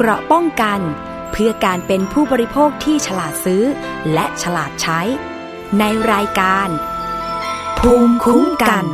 เกราะป้องกัน เพื่อการเป็นผู้บริโภคที่ฉลาดซื้อ และฉลาดใช้ ในรายการ ภูมิคุ้มกัน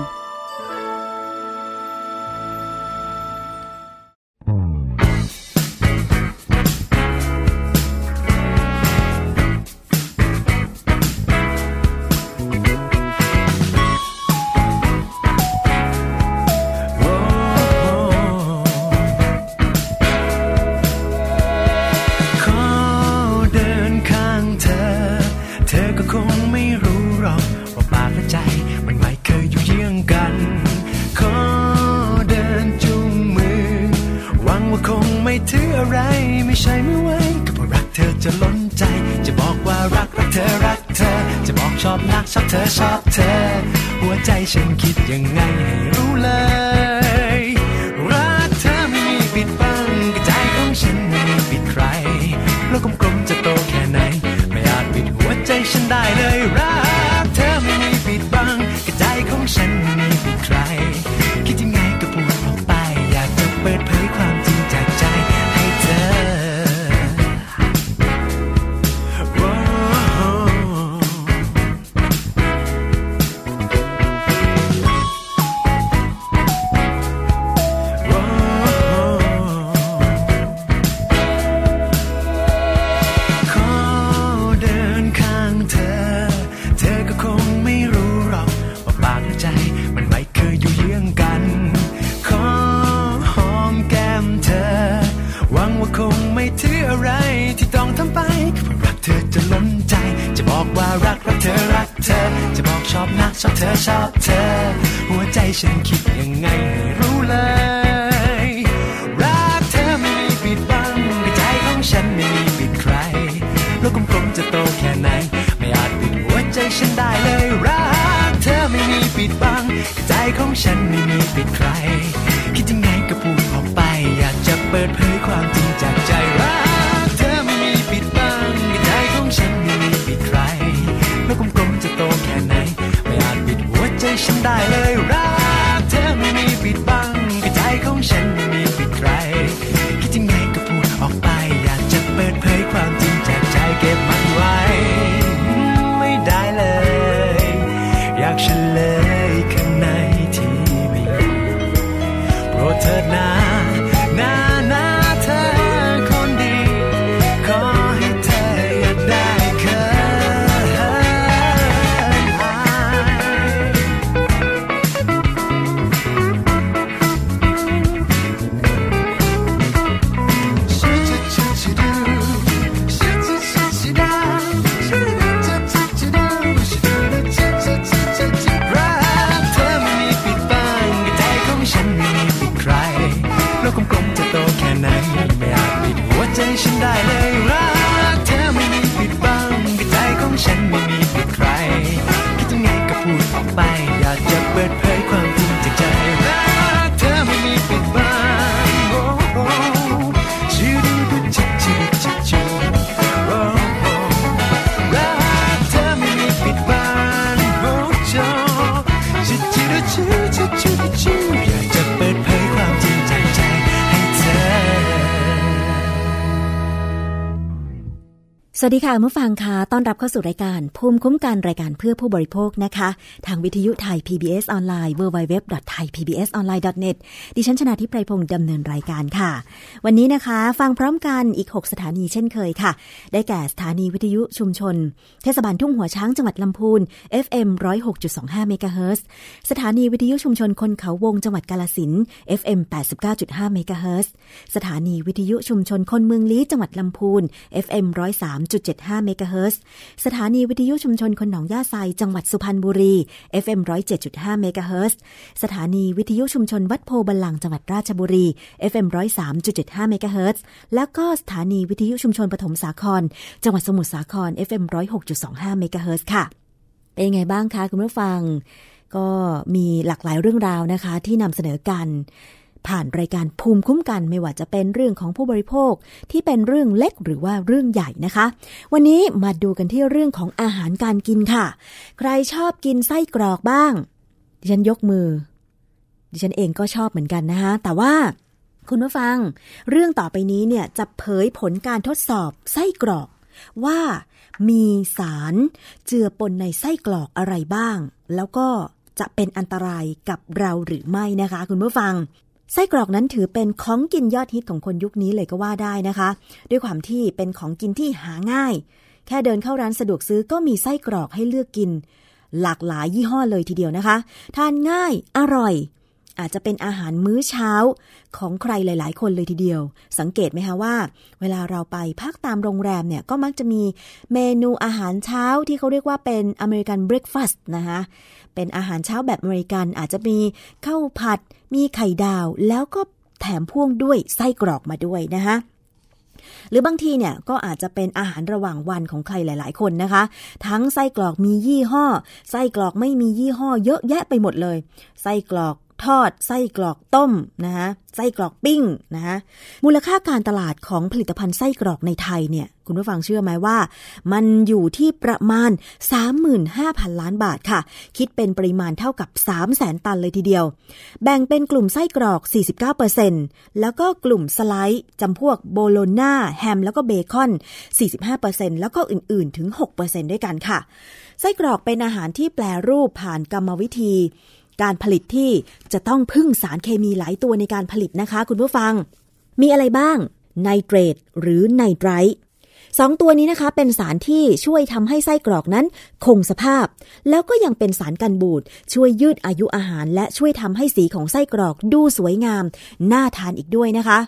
and keep วัสดีค่ะผู้ฟังค่ะต้อนรับเข้าสู่รายการภูมิคุ้มกันรายการเพื่อผู้บริโภคนะคะ ทางวิทยุไทย PBS ออนไลน์ www.thaipbsonline.net ดิฉันชนะทิพไพรพงศ์ดำเนินรายการค่ะ วันนี้นะคะ ฟังพร้อมกันอีก 6 สถานีเช่นเคยค่ะ ได้แก่สถานีวิทยุชุมชน เทศบาลทุ่งหัวช้างจังหวัดลำพูน FM 106.25เมกะเฮิรตสถานีวิทยุชุมชนคนเขาวงจังหวัดกาลสิน FM 89.5เมกะเฮิรตสถานีวิทยุชุมชนคนเมืองลี้จังหวัดลำพูน FM 103 107.75เมกะเฮิรตสถานีวิทยุชุมชนคนหนองย่าไซจังหวัดสุพรรณบุรี FM 107.5เมกะเฮิรตสถานีวิทยุชุมชนวัดโพบัลลังจังหวัดราชบุรี FM 103.75เมกะเฮิรตแล้วก็สถานีวิทยุชุมชนปฐมสาคร จังหวัดสมุทรสาคร FM 106.25เมกะเฮิรตค่ะ เป็นไงบ้างคะคุณผู้ฟัง ก็มีหลากหลายเรื่องราวนะคะ ที่นำเสนอกัน ผ่านรายการภูมิคุ้มกันไม่ว่าจะเป็นเรื่องของผู้บริโภคที่เป็นเรื่องเล็กหรือว่าเรื่องใหญ่นะคะ วันนี้มาดูกันที่เรื่องของอาหารการกินค่ะ ใครชอบกินไส้กรอกบ้าง ดิฉันยกมือ ดิฉันเองก็ชอบเหมือนกันนะคะแต่ว่าคุณผู้ฟัง เรื่องต่อไปนี้เนี่ยจะเผยผลการทดสอบไส้กรอกว่ามีสารเจือปนในไส้กรอกอะไรบ้าง แล้วก็จะเป็นอันตรายกับเราหรือไม่นะคะ คุณผู้ฟัง ไส้กรอกนั้นถือเป็นของกินยอดฮิตของคนยุคนี้เลยก็ว่าได้นะคะ ด้วยความที่เป็นของกินที่หาง่าย แค่เดินเข้าร้านสะดวกซื้อก็มีไส้กรอกให้เลือกกิน หลากหลายยี่ห้อเลยทีเดียวนะคะ ทานง่าย อร่อย อาจจะเป็นอาหารมื้อเช้าของใครหลาย ๆ คนเลยทีเดียว สังเกตไหมคะว่า เวลาเราไปพักตามโรงแรมเนี่ยก็มักจะมีเมนูอาหารเช้าที่เขาเรียกว่าเป็นอเมริกันเบรคฟาสต์นะคะเป็นอาหารเช้าแบบอเมริกันอาจจะมีข้าวผัด มีไข่ดาว แล้วก็แถมพ่วงด้วยไส้กรอกมาด้วยนะคะหรือบางทีเนี่ยก็อาจจะเป็นอาหารระหว่างวันของใครหลาย ๆ คนนะคะ ทั้งไส้กรอกมียี่ห้อ ไส้กรอกไม่มียี่ห้อเยอะแยะไปหมดเลย ไส้กรอก ทอด ไส้กรอกต้มนะคะไส้กรอกปิ้งนะคะมูลค่าการตลาดของผลิตภัณฑ์ไส้กรอกในไทยเนี่ย คุณผู้ฟังเชื่อไหมว่า มันอยู่ที่ประมาณ 35,000 ล้านบาทค่ะ คิดเป็นปริมาณเท่ากับ 3 0 0แสนตันเลยทีเดียว แบ่งเป็นกลุ่มไส้กรอก 49%แล้วก็กลุ่มสไลด์จำพวกโบโลน่าแฮมแล้วก็เบคอน 45%แล้วก็อื่นๆถึง 6%ด้วยกันค่ะไส้กรอกเป็นอาหารที่แปลรูปผ่านกรรมวิธี การผลิตที่จะต้องพึ่งสารเคมีหลายตัวในการผลิตนะคะคุณผู้ฟัง มีอะไรบ้างไนเตรตหรือไนไตรท์สองตัวนี้นะคะเป็นสารที่ช่วยทำให้ไส้กรอกนั้นคงสภาพ แล้วก็ยังเป็นสารกันบูดช่วยยืดอายุอาหาร และช่วยทำให้สีของไส้กรอกดูสวยงาม น่าทานอีกด้วยนะคะ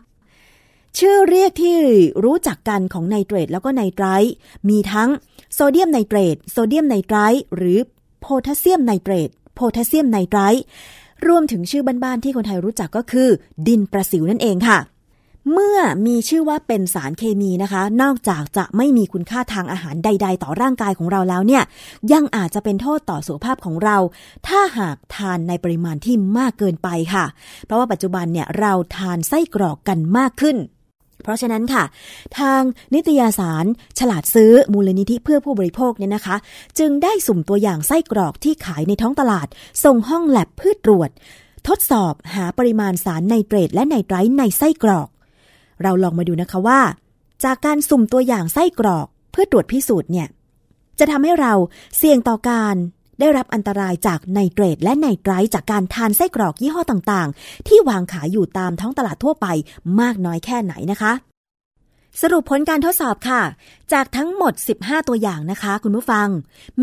ชื่อเรียกที่รู้จักกันของไนเตรตแล้วก็ไนไตรท์มีทั้งโซเดียมไนเตรตโซเดียมไนไตรท์หรือโพแทสเซียมไนเตรต โพแทสเซียมไนไตรท์รวมถึงชื่อบ้านๆที่คนไทยรู้จักก็คือ ดินประสิวนั่นเองค่ะ เมื่อมีชื่อว่าเป็นสารเคมีนะคะ นอกจากจะไม่มีคุณค่าทางอาหารใด ๆ ต่อร่างกายของเราแล้วเนี่ย ยังอาจจะเป็นโทษต่อสุขภาพของเรา ถ้าหากทานในปริมาณที่มากเกินไปค่ะ เพราะว่าปัจจุบันเนี่ยเราทานไส้กรอกกันมากขึ้น เพราะฉะนั้นค่ะ ทางนิตยสารฉลาดซื้อมูลนิธิเพื่อผู้บริโภคเนี่ยนะคะ จึงได้สุ่มตัวอย่างไส้กรอกที่ขายในท้องตลาด ส่งห้องแลบเพื่อตรวจ ทดสอบหาปริมาณสารไนเตรตและไนไตรท์ในไส้กรอก เราลองมาดูนะคะว่า จากการสุ่มตัวอย่างไส้กรอก เพื่อตรวจพิสูจน์เนี่ยจะทำให้เราเสี่ยงต่อการ ได้รับอันตรายจากไนเตรตและไนไตรท์จากการทานไส้กรอกยี่ห้อต่างๆ ที่วางขายอยู่ตามท้องตลาดทั่วไปมากน้อยแค่ไหนนะคะ สรุปผลการทดสอบค่ะ จากทั้งหมด 15 ตัวอย่างนะคะ คุณผู้ฟัง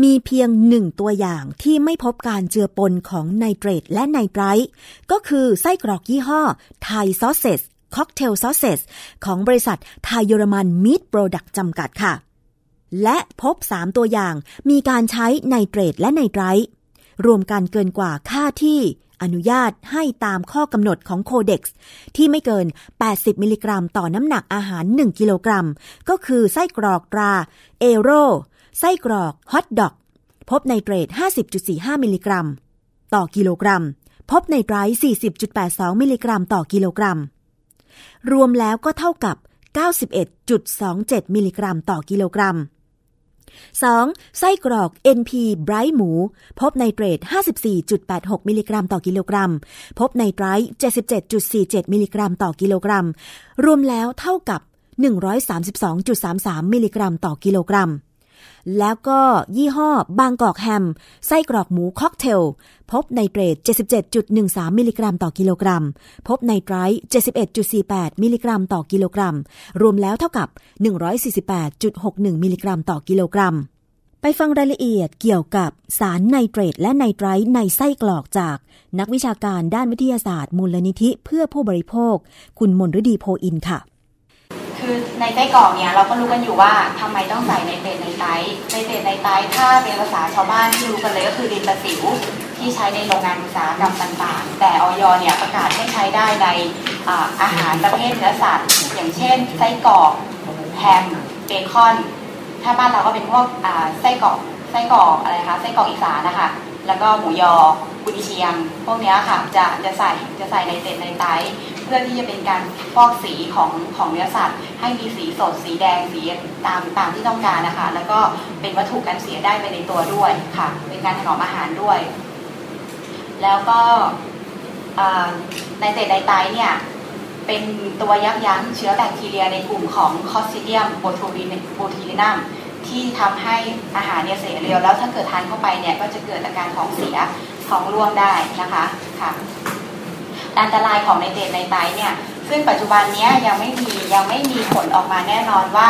มีเพียงหนึ่งตัวอย่างที่ไม่พบการเจือปนของไนเตรตและไนไตรท์ก็คือไส้กรอกยี่ห้อไทยซอสเซสค็อกเทลซอสเซสของบริษัทไทยเยอรมันมิตรโปรดักต์จำกัดค่ะ และพบ 3 ตัวอย่างมีการใช้ไนเตรตและไนไตรท์รวมกันเกินกว่าค่าที่อนุญาตให้ตามข้อกำหนดของ Codex ที่ไม่เกิน 80 มิลลิกรัม ต่อน้ำหนักอาหาร 1 กิโลกรัม ก็คือไส้กรอกตราเอโรไส้กรอกฮอทดอก พบไนเตรต 50.45 มิลลิกรัม ต่อกิโลกรัม พบไนไตรท์ 40.82 มิลลิกรัม ต่อกิโลกรัม รวมแล้วก็เท่ากับ 91.27 มิลลิกรัม ต่อกิโลกรัม 2. ไส้กรอก NP ไบรท์หมู พบไนเตรต54.86 มิลลิกรัมต่อกิโลกรัม พบไนไตรท์77.47 มิลลิกรัมต่อกิโลกรัม รวมแล้วเท่ากับ 132.33 มิลลิกรัมต่อกิโลกรัม แล้วก็ยี่ห้อบางกอกแฮม ไส้กรอกหมูค็อกเทล พบไนเตรต 77.13 มิลลิกรัมต่อกิโลกรัม พบไนไตรท์71.48 มิลลิกรัมต่อกิโลกรัม รวมแล้วเท่ากับ 148.61 มิลลิกรัมต่อกิโลกรัม ไปฟังรายละเอียดเกี่ยวกับสารไนเตรตและไนไตรท์ในไส้กรอกจาก นักวิชาการด้านวิทยาศาสตร์ มูลนิธิเพื่อผู้บริโภค คุณมนฤดีโพอินค่ะ คือในไส้กรอกเนี่ยเราก็รู้กันอยู่ว่าทำไมต้องใส่ไนเตรตไนไตรท์ไนเตรตไนไตรท์ถ้าเป็นภาษาชาวบ้านที่รู้กันเลยก็คือดินประสิวที่ใช้ในโรงงานอุตสาหกรรมต่างๆ แต่อย. เนี่ยประกาศให้ใช้ได้ในอาหารประเภทเนื้อสัตว์อย่างเช่น ไส้กรอกแฮมเบคอน ถ้าบ้านเราก็เป็นพวกไส้กรอกไส้กรอกอะไรคะไส้กรอกอีสานนะคะแล้วก็หมูยอกุนเชียง พวกเนี้ยค่ะจะจะใส่จะใส่ในเตรตในไตร์ เพื่อที่จะเป็นการฟอกสีของของเนื้อสัตว์ ให้มีสีสดสีแดงสีตามตามที่ต้องการนะคะ แล้วก็เป็นวัตถุกันเสียได้ไปในตัวด้วยค่ะ เป็นการถนอมอาหารด้วย แล้วก็ไนเตรตไนไตรท์เนี่ยเป็นตัวยับยั้งเชื้อแบคทีเรียในกลุ่มของคลอสตริเดียมโบทูลินโบทูลินัมที่ทำให้อาหารเนี่ยเสียเร็วแล้วถ้าเกิดทานเข้าไปเนี่ยก็จะเกิดอาการท้องเสียท้องร่วงได้นะคะค่ะ อันตรายของไนเตรตไนไตรท์เนี่ยซึ่งปัจจุบันนี้ยังไม่มียังไม่มีผลออกมาแน่นอนว่า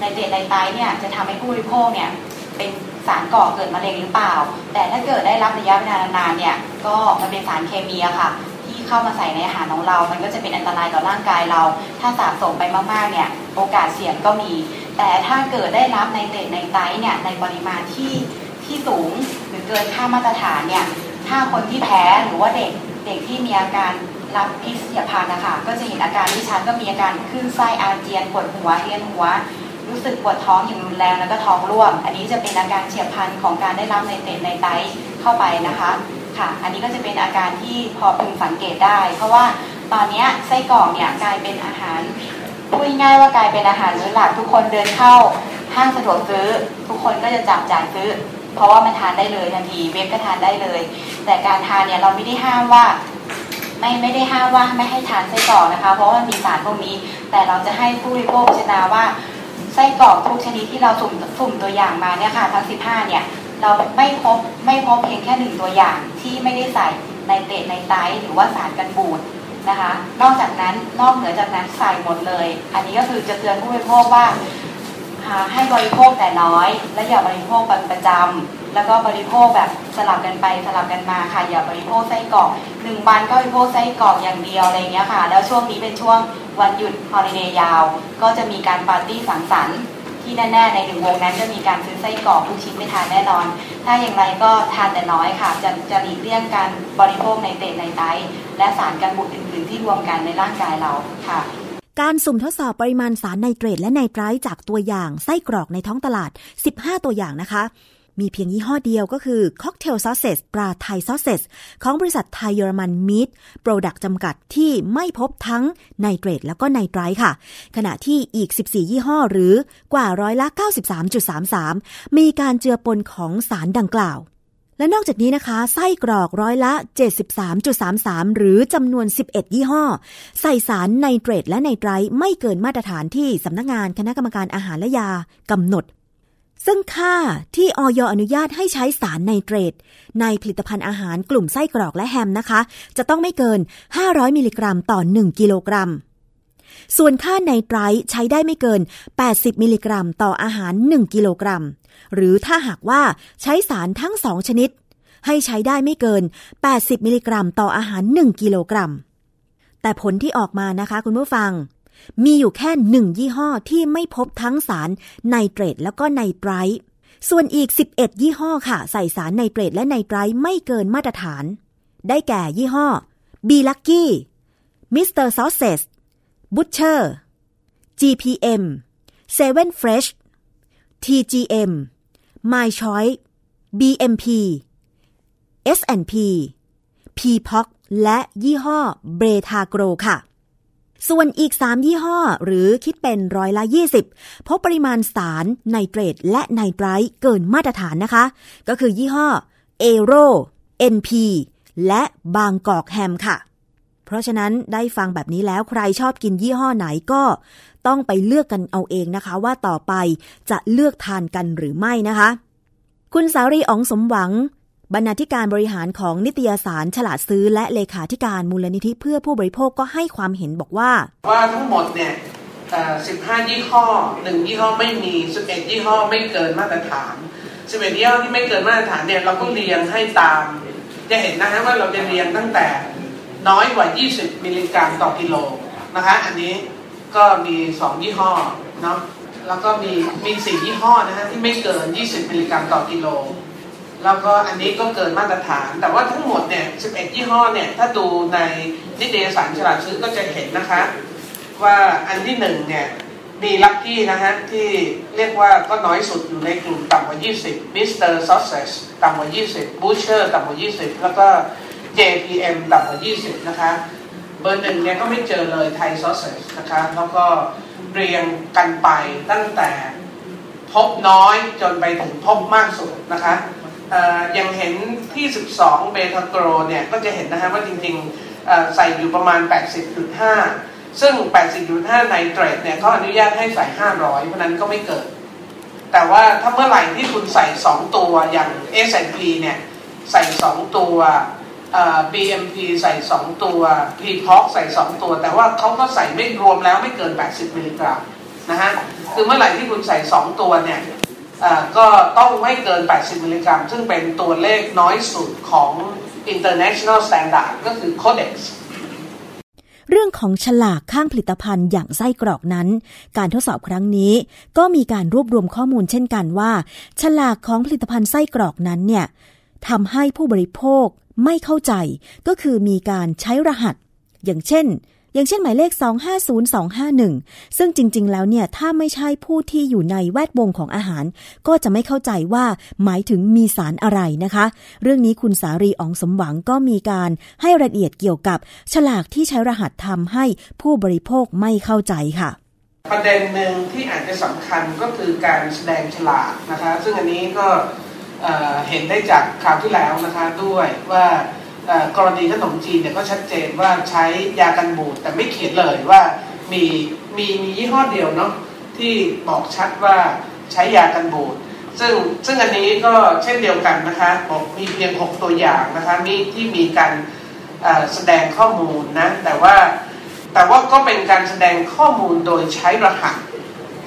ไนเตรตไนไตรท์เนี่ยจะทำให้ผู้บริโภคเนี่ยเป็นสารก่อเกิดมะเร็งหรือเปล่า แต่ถ้าเกิดได้รับระยะเวลานานๆเนี่ยก็มันเป็นสารเคมีอะค่ะ ที่เข้ามาใส่ในอาหารของเรา มันก็จะเป็นอันตรายต่อร่างกายเรา ถ้าสะสมไปมากๆเนี่ยโอกาสเสี่ยงก็มี แต่ถ้าเกิดได้รับในเตในไตเนี่ยในปริมาณที่ที่สูงหรือเกินค่ามาตรฐานเนี่ยถ้าคนที่แพ้หรือว่าเด็ก เด็กที่มีอาการรับพิษยาพานะคะก็จะเห็นอาการที่ชัดก็มีอาการขึ้นไส้อาเจียนปวดหัวเรียนหัว รู้สึกปวดท้องอย่างรุนแรงแล้วก็ท้องร่วง อันนี้จะเป็นอาการเฉียบพลันของการได้รับในเตในไตเข้าไปนะคะค่ะ อันนี้ก็จะเป็นอาการที่พอพึงสังเกตได้ เพราะว่าตอนนี้ไส้กรอกเนี่ยกลายเป็นอาหารพูดง่ายว่ากลายเป็นอาหารมื้อหลักทุกคนเดินเข้าห้างสะดวกซื้อ ทุกคนก็จะจับจ่ายซื้อ เพราะว่ามันทานได้เลยทันทีเว็บก็ทานได้เลย แต่การทานเนี่ยเราไม่ได้ห้ามว่าไม่ไม่ได้ห้ามว่าไม่ให้ทานไส้กรอกนะคะ เพราะว่ามีสารพวกนี้ แต่เราจะให้ผู้บริโภคพิจารณาว่าไส้กรอกทุกชนิดที่เราสุ่มสุ่มตัวอย่างมาเนี่ยค่ะทั้ง 15 เนี่ยเราไม่พบไม่พบเพียงแค่หนึ่งตัวอย่างที่ไม่ได้ใส่ในเตะในไตหรือว่าสารกันบูดนะคะ นอกจากนั้นนอกเหนือจากนั้นใส่หมดเลย อันนี้ก็คือจะเตือนผู้บริโภคว่า ให้บริโภคแต่น้อย และอย่าบริโภคเป็นประจำแล้วก็บริโภคแบบสลับกันไปสลับกันมาค่ะอย่าบริโภคไส้กรอกหนึ่งวันก็บริโภคไส้กรอกอย่างเดียวอะไรเงี้ยค่ะ แล้วช่วงนี้เป็นช่วงวันหยุดฮอลิเดย์ยาว ก็จะมีการปาร์ตี้สังสรรค์ที่แน่ๆในหนึ่งวงนั้นจะมีการซื้อไส้กรอกทุกชิ้นไปทานแน่นอน ถ้าอย่างไรก็ทานแต่น้อยค่ะ จะจะหลีกเลี่ยงการบริโภคในเตะในไตและสารกันบูดอื่นๆที่รวมกันในร่างกายเราค่ะ การสุ่มทดสอบปริมาณสารไนเตรตและไนไตรจากตัวอย่างไส้กรอกในท้องตลาด 15 ตัวอย่างนะคะ มีเพียงยี่ห้อเดียวก็คือ cocktail sausage ตราไทยซอสเซสของบริษัทไทยเยอรมันมีทโปรดักท์จำกัดที่ไม่พบทั้งไนเตรตแล้วก็ไนไตรท์ค่ะ ขณะที่อีก 14 ยี่ห้อหรือกว่าร้อยละ 93.33 มีการเจือปนของสารดังกล่าว และนอกจากนี้นะคะ ไส้กรอกร้อยละ 73.33 หรือจำนวน 11 ยี่ห้อ ใส่สารไนเตรตและไนไตรท์ไม่เกินมาตรฐานที่สำนักงานคณะกรรมการอาหารและยากำหนด ซึ่งค่าที่อย.อนุญาตให้ใช้สารไนเตรตในผลิตภัณฑ์อาหารกลุ่มไส้กรอกและแฮมนะคะ จะต้องไม่เกิน 500 มิลลิกรัมต่อ 1 กิโลกรัม ส่วนค่าไนไตรท์ใช้ได้ไม่เกิน 80 มิลลิกรัม ต่ออาหาร 1 กิโลกรัม หรือถ้าหากว่าใช้สารทั้ง2ชนิด ให้ใช้ได้ไม่เกิน 80 มิลลิกรัม ต่ออาหาร 1 กิโลกรัม แต่ผลที่ออกมานะคะคุณผู้ฟัง มีอยู่แค่หนึ่งยี่ห้อที่ไม่พบทั้งสารไนเตรตแล้วก็ไนไตรส่วนอีก 11 ยี่ห้อค่ะ ใส่สารไนเตรตและไนไตรไม่เกินมาตรฐาน ได้แก่ยี่ห้อ B Lucky Mr. Sauces Butcher GPM Seven Fresh TGM My Choice BMP S&P P-POC และยี่ห้อเบรทาโกรค่ะ ส่วนอีก 3 ยี่ห้อหรือคิดเป็นร้อยละ 20 พบปริมาณสารไนเตรตและไนไตรท์เกินมาตรฐานนะคะ ก็คือยี่ห้อเอโร NP และบางกอกแฮมค่ะ ราะฉะนั้นได้ฟังแบบนี้แล้วใครชอบกินยี่ห้อไหนก็ต้องไปเลือกกันเอาเองนะคะ ว่าต่อไปจะเลือกทานกันหรือไม่นะคะ คุณสารีอองสมหวัง บรรณาธิการบริหารของนิตยสารฉลาดซื้อและเลขาธิการมูลนิธิเพื่อผู้บริโภคก็ให้ความเห็นบอกว่า ว่าทั้งหมดเนี่ย15 ยี่ห้อหนึ่งยี่ห้อไม่มี 11 ยี่ห้อไม่เกินมาตรฐาน 11 ยี่ห้อที่ไม่เกินมาตรฐานเนี่ยเราก็เรียงให้ตาม จะเห็นนะฮะว่าเราจะเรียงตั้งแต่ น้อยกว่า 20 มิลลิกรัมต่อกิโลนะคะ อันนี้ก็มี 2 ยี่ห้อเนาะแล้วก็มีมี4ยี่ห้อนะฮะที่ไม่เกิน 20 มิลลิกรัมต่อกิโล แล้วก็อันนี้ก็เกินมาตรฐาน แต่ว่าทั้งหมดเนี่ย 11 ยี่ห้อเนี่ย ถ้าดูในนิตยสารฉลาดซื้อก็จะเห็นนะคะ ว่าอันที่หนึ่งเนี่ย มีลักกี้นะฮะ ที่เรียกว่าก็น้อยสุดอยู่ในกลุ่มต่ำกว่า 20 Mr. Sausage ต่ำกว่า 20 Butcher ต่ำกว่า 20 แล้วก็ JPM ต่ำกว่า 20 นะคะ เบอร์หนึ่งเนี่ยก็ไม่เจอเลยไทยซอสเซจนะคะแล้วก็เรียงกันไปตั้งแต่พบน้อยจนไปถึงพบมากสุดนะคะยังเห็นที่ 12 เบทาโกรเนี่ยก็จะเห็นนะฮะว่าจริงๆใส่อยู่ประมาณ 80.5 ซึ่ง 80.5 ไนเตรตเนี่ยเขาอนุญาตให้ใส่ 500 เพราะนั้นก็ไม่เกิด แต่ว่าถ้าเมื่อไหร่ที่คุณใส่ 2 ตัวอย่าง S&P เนี่ยใส่ 2 ตัว BMP ใส่ 2 ตัว PPOC ใส่ 2 ตัว แต่ว่าเขาก็ใส่ไม่รวมแล้วไม่เกิน 80 มิลลิกรัมนะฮะคือเมื่อไหร่ที่คุณใส่ 2 ตัวเนี่ยก็ต้องไม่เกิน 80 มิลลิกรัม ซึ่งเป็นตัวเลขน้อยสุดของ international standard ก็คือ codex เรื่องของฉลากข้างผลิตภัณฑ์อย่างไส้กรอกนั้น การทดสอบครั้งนี้ ก็มีการรวบรวมข้อมูลเช่นกันว่า ฉลากของผลิตภัณฑ์ไส้กรอกนั้นเนี่ยทำให้ผู้บริโภค ไม่เข้าใจก็คือมีการใช้รหัส อย่างเช่น อย่างเช่นหมายเลข 250251 ซึ่งจริง ๆ แล้วเนี่ย ถ้าไม่ใช่ผู้ที่อยู่ในแวดวงของอาหาร ก็จะไม่เข้าใจว่าหมายถึงมีสารอะไรนะคะ เรื่องนี้คุณสารีอองสมหวังก็มีการให้รายละเอียดเกี่ยวกับ ฉลากที่ใช้รหัสทำให้ผู้บริโภคไม่เข้าใจค่ะประเด็นหนึ่งที่อาจจะสำคัญก็คือการแสดงฉลากนะคะ ซึ่งอันนี้ก็ เห็นได้จากคราวที่แล้วนะคะด้วยว่ากรณีขนมจีนเนี่ยก็ชัดเจนว่าใช้ยากันบูดแต่ไม่เขียนเลยว่ามีมีมียี่ห้อเดียวเนาะที่บอกชัดว่าใช้ยากันบูดซึ่งซึ่งอันนี้ก็เช่นเดียวกันนะคะบอกมีเพียง 6 ตัวอย่างนะคะมีที่มีการแสดงข้อมูลนะแต่ว่าแต่ว่าก็เป็นการแสดงข้อมูลโดยใช้รหัส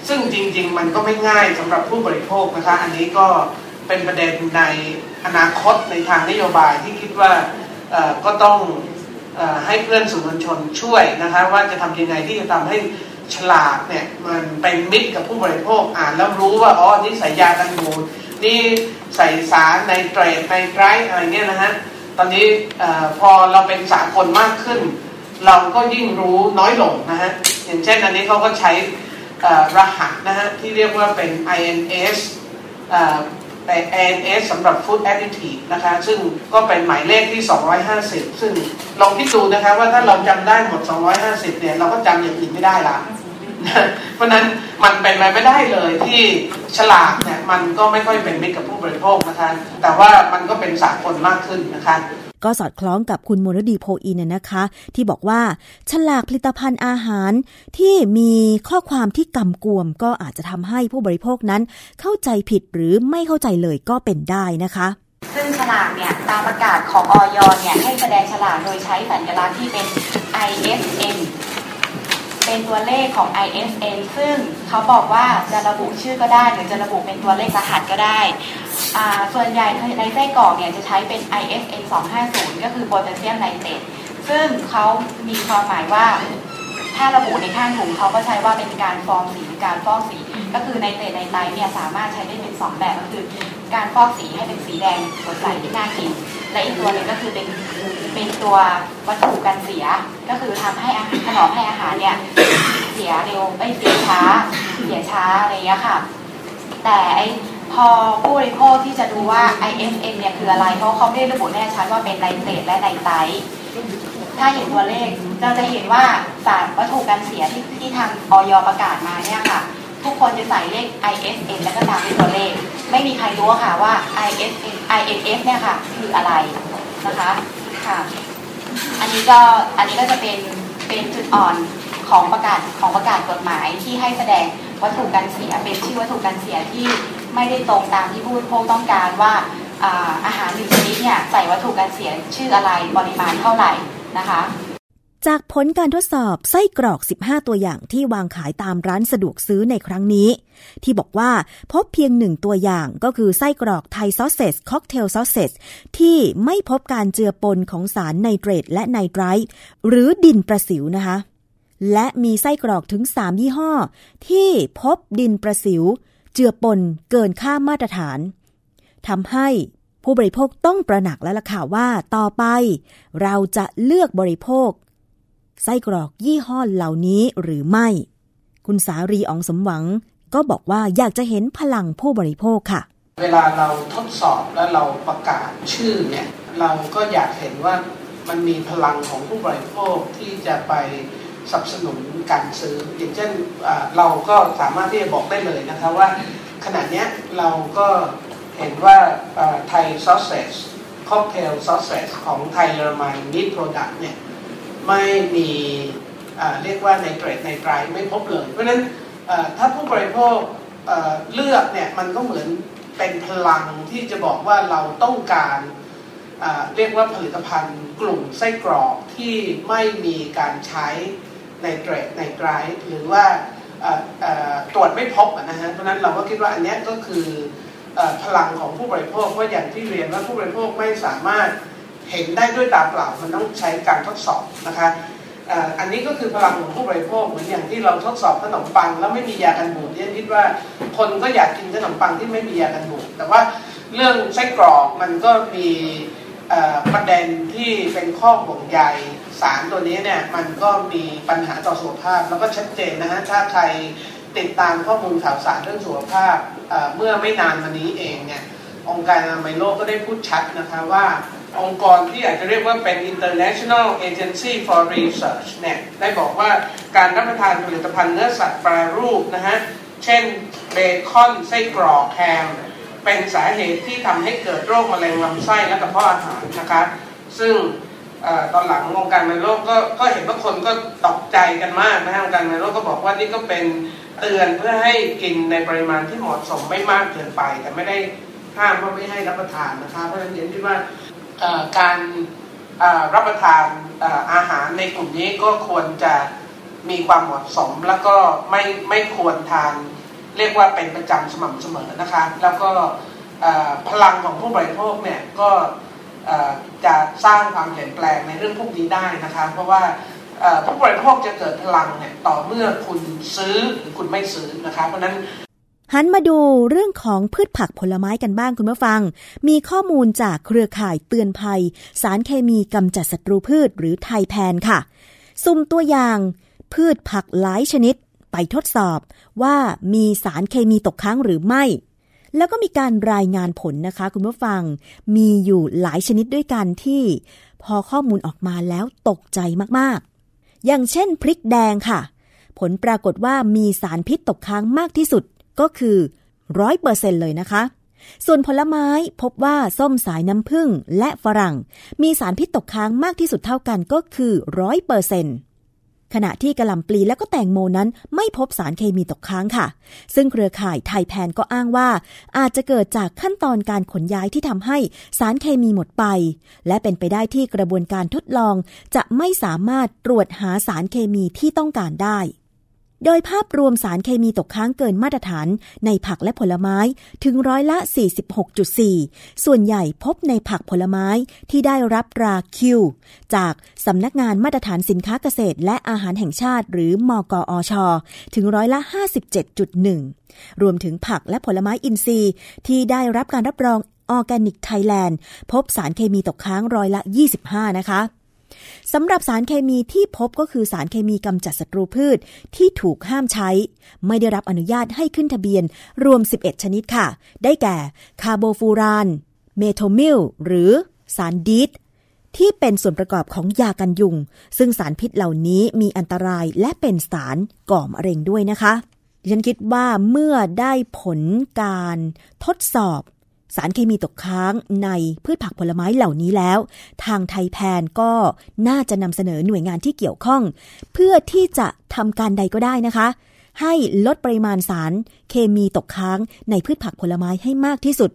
ซึ่งจริง ๆ มันก็ไม่ง่ายสำหรับผู้บริโภคนะคะ อันนี้ก็ เป็นประเด็นในอนาคตในทางนโยบายที่คิดว่าก็ต้องให้เพื่อนสื่อมวลชนช่วยนะคะว่าจะทำยังไงที่จะทำให้ฉลากเนี่ยมันเป็นมิตรกับผู้บริโภคอ่านแล้วรู้ว่าอ๋อนี่ใส่ยากันบูนี่ใส่สารในเตรดในไตรอะไรเงี้ยนะฮะตอนนี้พอเราเป็นสากลมากขึ้น เราก็ยิ่งรู้น้อยลงนะฮะอย่างเช่นอันนี้เขาก็ใช้รหัสนะฮะที่เรียกว่าเป็น INS ใน ANS สำหรับ Food Additive นะคะ ซึ่งก็เป็นหมายเลขที่ 250 ซึ่งลองคิดดูนะคะว่าถ้าเราจำได้หมด 250 เนี่ย เราก็จำอย่างอื่นไม่ได้ละเพราะนั้นมันเป็นไปไม่ได้เลยที่ฉลากเนี่ย มันก็ไม่ค่อยเป็นมิตรกับผู้บริโภคนะคะ แต่ว่ามันก็เป็นสากลมากขึ้นนะคะ ก็สอดคล้องกับคุณมรดีโพอินนะคะ ที่บอกว่าฉลากผลิตภัณฑ์อาหารที่มีข้อความที่กำกวม ก็อาจจะทำให้ผู้บริโภคนั้น เข้าใจผิดหรือไม่เข้าใจเลยก็เป็นได้นะคะซึ่งฉลากเนี่ยตามประกาศของออยเนี่ยให้แสดงฉลากโดยใช้สัญลักษณ์ที่เป็น ISN เป็นตัวเลขของ ISN ซึ่งเขาบอกว่าจะระบุชื่อก็ได้ หรือจะระบุเป็นตัวเลขรหัสก็ได้ ส่วนใหญ่ในไส้กรอกเนี่ยจะใช้เป็น ISN 250 ก็คือโพแทสเซียมไนเตรตซึ่งเขามีความหมายว่า ถ้าระบุในข้างถุงเขาก็ใช้ว่าเป็นการฟองสีการฟอกสี ก็คือในเตในไตเนี่ยสามารถใช้ได้เป็น 2 แบบก็คือการฟอกสีให้เป็นสีแดงสดใสที่น่ากิน และอีกตัวนึงก็คือเป็นเป็นตัววัตถุกันเสีย ก็คือทำให้อาหารถนอมให้อาหารเนี่ยเสียเร็วไม่เสียช้าเสียช้าอะไรเงี้ยค่ะ แต่ไอพอผู้บริโภคที่จะดูว่า ISM เนี่ยคืออะไร เพราะเขาไม่ได้ระบุแน่ชัดว่าเป็นไนเตรตและไนไต ถ้าเห็นตัวเลขเราจะเห็นว่าสารวัตถุกันเสียที่ที่ทางออยประกาศมาเนี่ยค่ะ ทุกคนจะใส่เลข ISN แล้วก็ตามด้วยตัวเลข ไม่มีใครรู้ค่ะว่า ISN INF เนี่ยค่ะ คืออะไรนะคะค่ะ อันนี้ก็อันนี้ก็จะเป็นเป็นจุดอ่อนของประกาศของประกาศกฎหมายที่ให้แสดงวัตถุกันเสียเป็นชื่อวัตถุกันเสียที่ไม่ได้ตรงตามที่ผู้บริโภคต้องการว่าอาหารหนึ่งชนิดเนี่ยใส่วัตถุกันเสียชื่ออะไรปริมาณเท่าไหร่ นะคะ จากผลการทดสอบไส้กรอก 15 ตัวอย่างที่วางขายตามร้านสะดวกซื้อในครั้งนี้ ที่บอกว่าพบเพียงหนึ่งตัวอย่างก็คือไส้กรอกไทยซอสเซส cocktail sausage ที่ไม่พบการเจือปนของสารไนเตรตและไนไตรท์หรือดินประสิวนะคะและมีไส้กรอกถึง 3 ยี่ห้อ ที่พบดินประสิว เจือปนเกินค่ามาตรฐานทำให้ ผู้บริโภคต้องตระหนักแล้วล่ะค่ะว่าต่อไป เราจะเลือกบริโภค ไส้กรอกยี่ห้อเหล่านี้หรือไม่ คุณสารี อ๋องสมหวัง ก็บอกว่าอยากจะเห็นพลังผู้บริโภคค่ะ เวลาเราทดสอบและเราประกาศชื่อเนี่ยเราก็อยากเห็นว่ามันมีพลังของผู้บริโภคที่จะไปสนับสนุนการซื้อ อย่างเช่นเราก็สามารถที่จะบอกได้เลยนะคะว่าขณะนี้เราก็ เห็นว่าไทยซอสเซส cocktail sausage ของไทยเยอรมันมีทโปรดักท์เนี่ยไม่มีเรียกว่าในเกรดในไตรไม่พบเลย เพราะฉะนั้นถ้าผู้บริโภคเลือกเนี่ยมันก็เหมือนเป็นพลังที่จะบอกว่าเราต้องการเรียกว่าผลิตภัณฑ์กลุ่มไส้กรอกที่ไม่มีการใช้ในเกรดในไตรหรือว่าตรวจไม่พบนะฮะเพราะนั้นเราก็คิดว่าอันนี้ก็คือ พลังของผู้บริโภคว่าอย่างที่เรียนว่าผู้บริโภคไม่สามารถเห็นได้ด้วยตาเปล่ามันต้องใช้การทดสอบนะคะอันนี้ก็คือพลังของผู้บริโภคเหมือนอย่างที่เราทดสอบขนมปัง แล้วไม่มียากันบูดเนี่ยคิดว่าคนก็อยากกินขนมปังที่ไม่มียากันบูดแต่ว่าเรื่องไส้กรอกมันก็มีประเด็นที่เป็นข้อห่วงใยสารตัวนี้เนี่ยมันก็มีปัญหาต่อสุขภาพแล้วก็ชัดเจนนะฮะถ้าใคร ติดตามข้อมูลข่าวสารเรื่องสุขภาพเมื่อไม่นานมานี้เองเนี่ยองค์การอนามัยโลกก็ได้พูดชัดนะคะว่าองค์กรที่อาจจะเรียกว่าเป็น International Agency for Research เนี่ยได้บอกว่าการรับประทานผลิตภัณฑ์เนื้อสัตว์แปรรูปนะฮะ เช่นเบคอนไส้กรอกแฮมเป็นสาเหตุที่ทำให้เกิดโรคมะเร็งลำไส้และกระเพาะอาหารนะคะซึ่งตอนหลังองค์การมันโลกก็ก็เห็นว่าคนก็ตกใจกันมากนะฮะองค์การมันโลกก็บอกว่านี่ก็เป็น เตือนเพื่อให้กินในปริมาณที่เหมาะสมไม่มากเกินไป แต่ไม่ได้ห้ามว่าไม่ให้รับประทานนะคะเพราะฉะนั้นเห็นที่ว่าการรับประทานอาหารในกลุ่มนี้ก็ควรจะมีความเหมาะสม แล้วก็ไม่ไม่ควรทาน เรียกว่าเป็นประจำสม่ำเสมอนะคะ แล้วก็พลังของผู้บริโภคเนี่ยก็จะสร้างความเปลี่ยนแปลงในเรื่องพวกนี้ได้นะคะ เพราะว่า ผู้บริโภคจะเกิดพลังเนี่ยต่อเมื่อคุณซื้อหรือคุณไม่ซื้อนะคะเพราะนั้นหันมาดูเรื่องของพืชผักผลไม้กันบ้างคุณผู้ฟัง มีข้อมูลจากเครือข่ายเตือนภัย สารเคมีกำจัดศัตรูพืชหรือไทยแพนค่ะสุ่มตัวอย่าง พืชผักหลายชนิด ไปทดสอบว่ามีสารเคมีตกค้างหรือไม่ แล้วก็มีการรายงานผลนะคะคุณผู้ฟัง มีอยู่หลายชนิดด้วยกันที่ พอข้อมูลออกมาแล้วตกใจมากๆ อย่างเช่นพริกแดงค่ะ ผลปรากฏว่ามีสารพิษตกค้างมากที่สุดก็คือร้อยเปอร์เซ็นเลยนะคะ ส่วนผลไม้พบว่าส้มสายน้ำผึ้งและฝรั่ง มีสารพิษตกค้างมากที่สุดเท่ากันก็คือร้อยเปอร์เซ็น ขณะที่กระลำปลีและก็แตงโมนั้นไม่พบสารเคมีตกค้างค่ะ ซึ่งเครือข่ายไทยแพนก็อ้างว่า อาจจะเกิดจากขั้นตอนการขนย้ายที่ทำให้สารเคมีหมดไป และเป็นไปได้ที่กระบวนการทดลองจะไม่สามารถตรวจหาสารเคมีที่ต้องการได้ โดยภาพรวมสารเคมีตกค้างเกินมาตรฐานในผักและผลไม้ถึงร้อยละ 46.4 ส่วนใหญ่พบในผักผลไม้ที่ได้รับราคิว จากสำนักงานมาตรฐานสินค้าเกษตรและอาหารแห่งชาติหรือมกอช ถึงร้อยละ 57.1 รวมถึงผักและผลไม้อินทรีย์ ที่ได้รับการรับรอง Organic Thailand พบสารเคมีตกค้างร้อยละ 25 นะคะ สำหรับสารเคมีที่พบก็คือสารเคมีกำจัดศัตรูพืชที่ถูกห้ามใช้ ไม่ได้รับอนุญาตให้ขึ้นทะเบียนรวม 11 ชนิดค่ะ ได้แก่คาร์โบฟูราน เมโทมิล หรือสาร DEET ที่เป็นส่วนประกอบของยากันยุง ซึ่งสารพิษเหล่านี้มีอันตรายและเป็นสารก่อมะเร็งด้วยนะคะ ฉันคิดว่าเมื่อได้ผลการทดสอบ สารเคมีตกค้างในพืชผักผลไม้เหล่านี้แล้ว ทางไทยแพนก็น่าจะนำเสนอหน่วยงานที่เกี่ยวข้อง เพื่อที่จะทำการใดก็ได้นะคะ ให้ลดปริมาณสารเคมีตกค้างในพืชผักผลไม้ให้มากที่สุด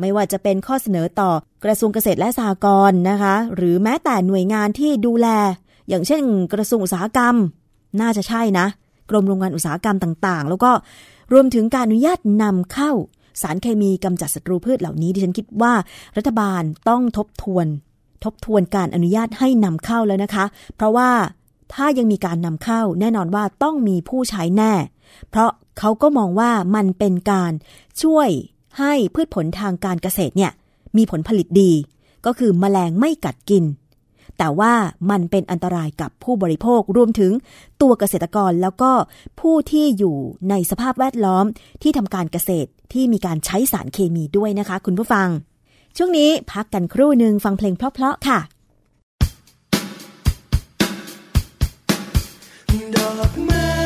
ไม่ว่าจะเป็นข้อเสนอต่อกระทรวงเกษตรและสหกรณ์นะคะ หรือแม้แต่หน่วยงานที่ดูแล อย่างเช่น กระทรวงอุตสาหกรรม น่าจะใช่นะ กรมโรงงานอุตสาหกรรมต่างๆ แล้วก็รวมถึงการอนุญาตนำเข้า สารเคมีกำจัดศัตรูพืชเหล่านี้ดิฉันคิดว่า รัฐบาลต้องทบทวน ทบทวนการอนุญาตให้นำเข้าแล้วนะคะ เพราะว่าถ้ายังมีการนำเข้าแน่นอนว่าต้องมีผู้ใช้แน่ เพราะเขาก็มองว่ามันเป็นการช่วยให้พืชผลทางการเกษตรเนี่ยมีผลผลิตดี ก็คือมแมลงไม่กัดกิน แต่ว่ามันเป็นอันตรายกับผู้บริโภครวมถึงตัวเกษตรกรแล้วก็ผู้ที่อยู่ในสภาพแวดล้อมที่ทำการเกษตรที่มีการใช้สารเคมีด้วยนะคะ คุณผู้ฟัง ช่วงนี้พักกันครู่หนึ่งฟังเพลงเพลาะๆค่ะดอกไม้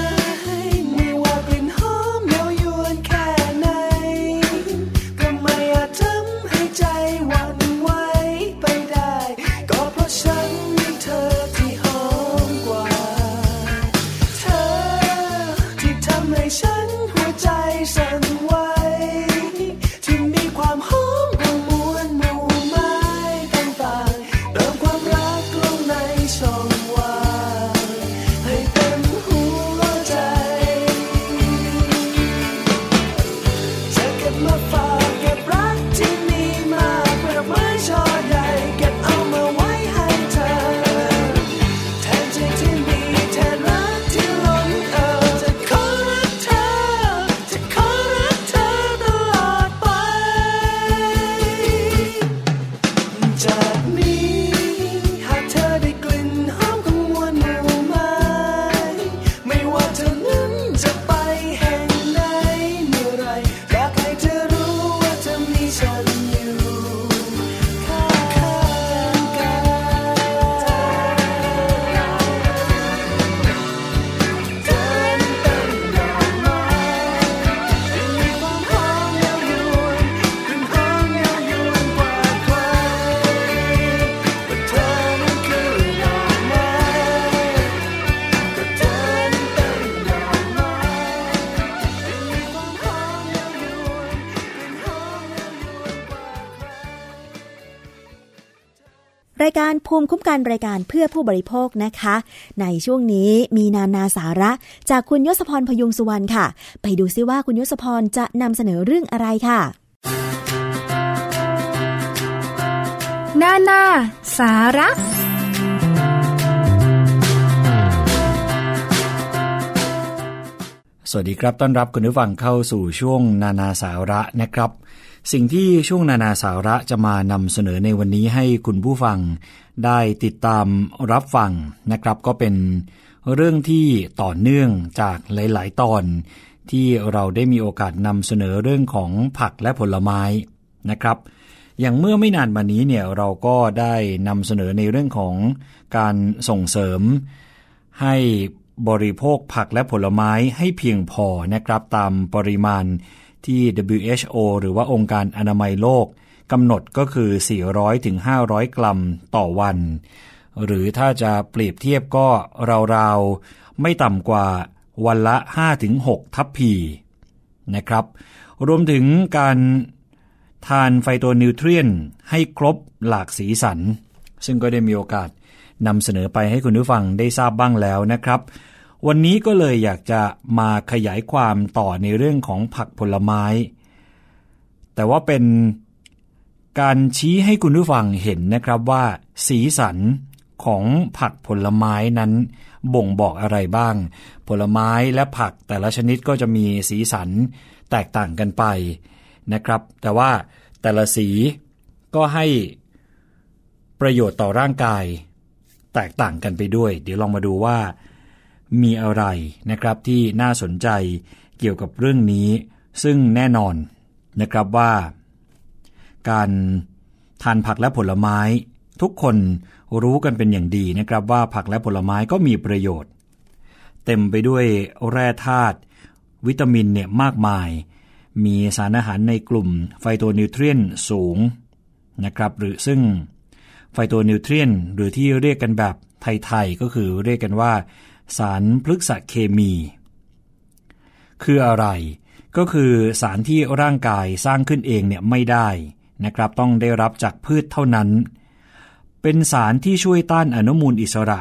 ภูมิคุ้มกันรายการเพื่อผู้บริโภคนะคะ ในช่วงนี้มีนานาสาระจากคุณยศพรพยุงสุวรรณค่ะ ไปดูซิว่าคุณยศพรจะนำเสนอเรื่องอะไรค่ะนานาสาระสวัสดีครับ ต้อนรับคุณผู้ฟังเข้าสู่ช่วงนานาสาระนะครับ สิ่งที่ช่วงนานาสาระจะมานำเสนอในวันนี้ให้คุณผู้ฟัง ได้ติดตามรับฟังนะครับ ก็เป็นเรื่องที่ต่อเนื่องจากหลาย ๆ ตอน ที่เราได้มีโอกาสนำเสนอเรื่องของผักและผลไม้นะครับ อย่างเมื่อไม่นานมานี้เนี่ยเราก็ได้นำเสนอในเรื่องของการส่งเสริม ให้บริโภคผักและผลไม้ให้เพียงพอนะครับตามปริมาณ ที่ WHO หรือว่าองค์การอนามัยโลกกำหนดก็คือ 400ถึง500 กรัมต่อวัน หรือถ้าจะเปรียบเทียบก็ราวๆ ไม่ต่ำกว่าวันละ5ถึง6ทัพพีนะครับ รวมถึงการทานไฟโตนิวเทรียนให้ครบหลากสีสัน ซึ่งก็ได้มีโอกาสนำเสนอไปให้คุณผู้ฟังได้ทราบบ้างแล้วนะครับ วันนี้ก็เลยอยากจะมาขยายความต่อในเรื่องของผักผลไม้ แต่ว่าเป็นการชี้ให้คุณผู้ฟังเห็นนะครับว่า สีสันของผักผลไม้นั้น บ่งบอกอะไรบ้าง ผลไม้และผักแต่ละชนิดก็จะมีสีสันแตกต่างกันไปนะครับ แต่ว่าแต่ละสีก็ให้ประโยชน์ต่อร่างกาย แตกต่างกันไปด้วย เดี๋ยวลองมาดูว่า มีอะไรนะครับที่น่าสนใจเกี่ยวกับเรื่องนี้ ซึ่งแน่นอนนะครับว่า การทานผักและผลไม้ ทุกคนรู้กันเป็นอย่างดีนะครับว่าผักและผลไม้ก็มีประโยชน์ เต็มไปด้วยแร่ธาตุวิตามินเนี่ยมากมาย มีสารอาหารในกลุ่มไฟโตนิวเทรียนสูงนะครับหรือซึ่งไฟโตนิวเทรียนหรือที่เรียกกันแบบไทยๆก็คือเรียกกันว่า สารพฤกษเคมี คืออะไร ก็คือสารที่ร่างกายสร้างขึ้นเองเนี่ยไม่ได้นะครับ ต้องได้รับจากพืชเท่านั้น เป็นสารที่ช่วยต้านอนุมูลอิสระ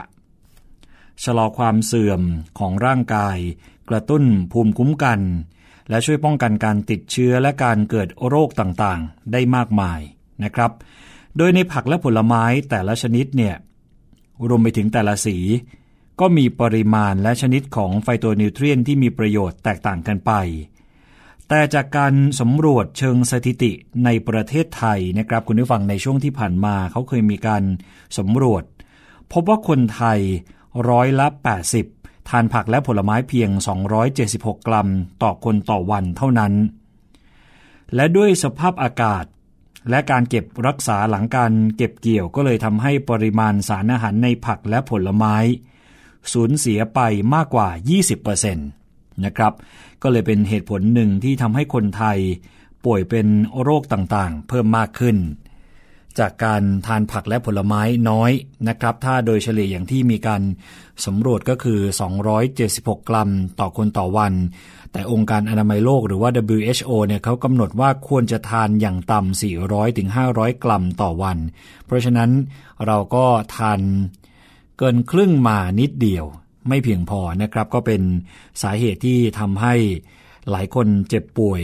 ชะลอความเสื่อมของร่างกาย กระตุ้นภูมิคุ้มกัน และช่วยป้องกันการติดเชื้อและการเกิดโรคต่างๆ ได้มากมายนะครับ โดยในผักและผลไม้แต่ละชนิดเนี่ยรวมไปถึงแต่ละสี ก็มีปริมาณและชนิดของไฟโตนิวเทรียนที่มีประโยชน์แตกต่างกันไป แต่จากการสำรวจเชิงสถิติในประเทศไทยนะครับคุณผู้ฟังในช่วงที่ผ่านมาเขาเคยมีการสำรวจ พบว่าคนไทยร้อยละ 80 ทานผักและผลไม้เพียง 276 กรัมต่อคนต่อวันเท่านั้น และด้วยสภาพอากาศและการเก็บรักษาหลังการเก็บเกี่ยวก็เลยทำให้ปริมาณสารอาหารในผักและผลไม้ สูญเสียไปมากกว่า 20%นะครับ ก็เลยเป็นเหตุผลหนึ่งที่ทำให้คนไทย ป่วยเป็นโรคต่างๆ เพิ่มมากขึ้น จากการทานผักและผลไม้น้อยนะครับ ถ้าโดยเฉลี่ยอย่างที่มีการสำรวจก็คือ 276 กรัมต่อคนต่อวัน แต่องค์การอนามัยโลกหรือว่า WHO เนี่ยเขากำหนดว่าควรจะทานอย่างต่ำ400ถึง500 กรัมต่อวัน เพราะฉะนั้นเราก็ทาน เกินครึ่งมานิดเดียว ไม่เพียงพอนะครับ ก็เป็นสาเหตุที่ทำให้หลายคนเจ็บป่วย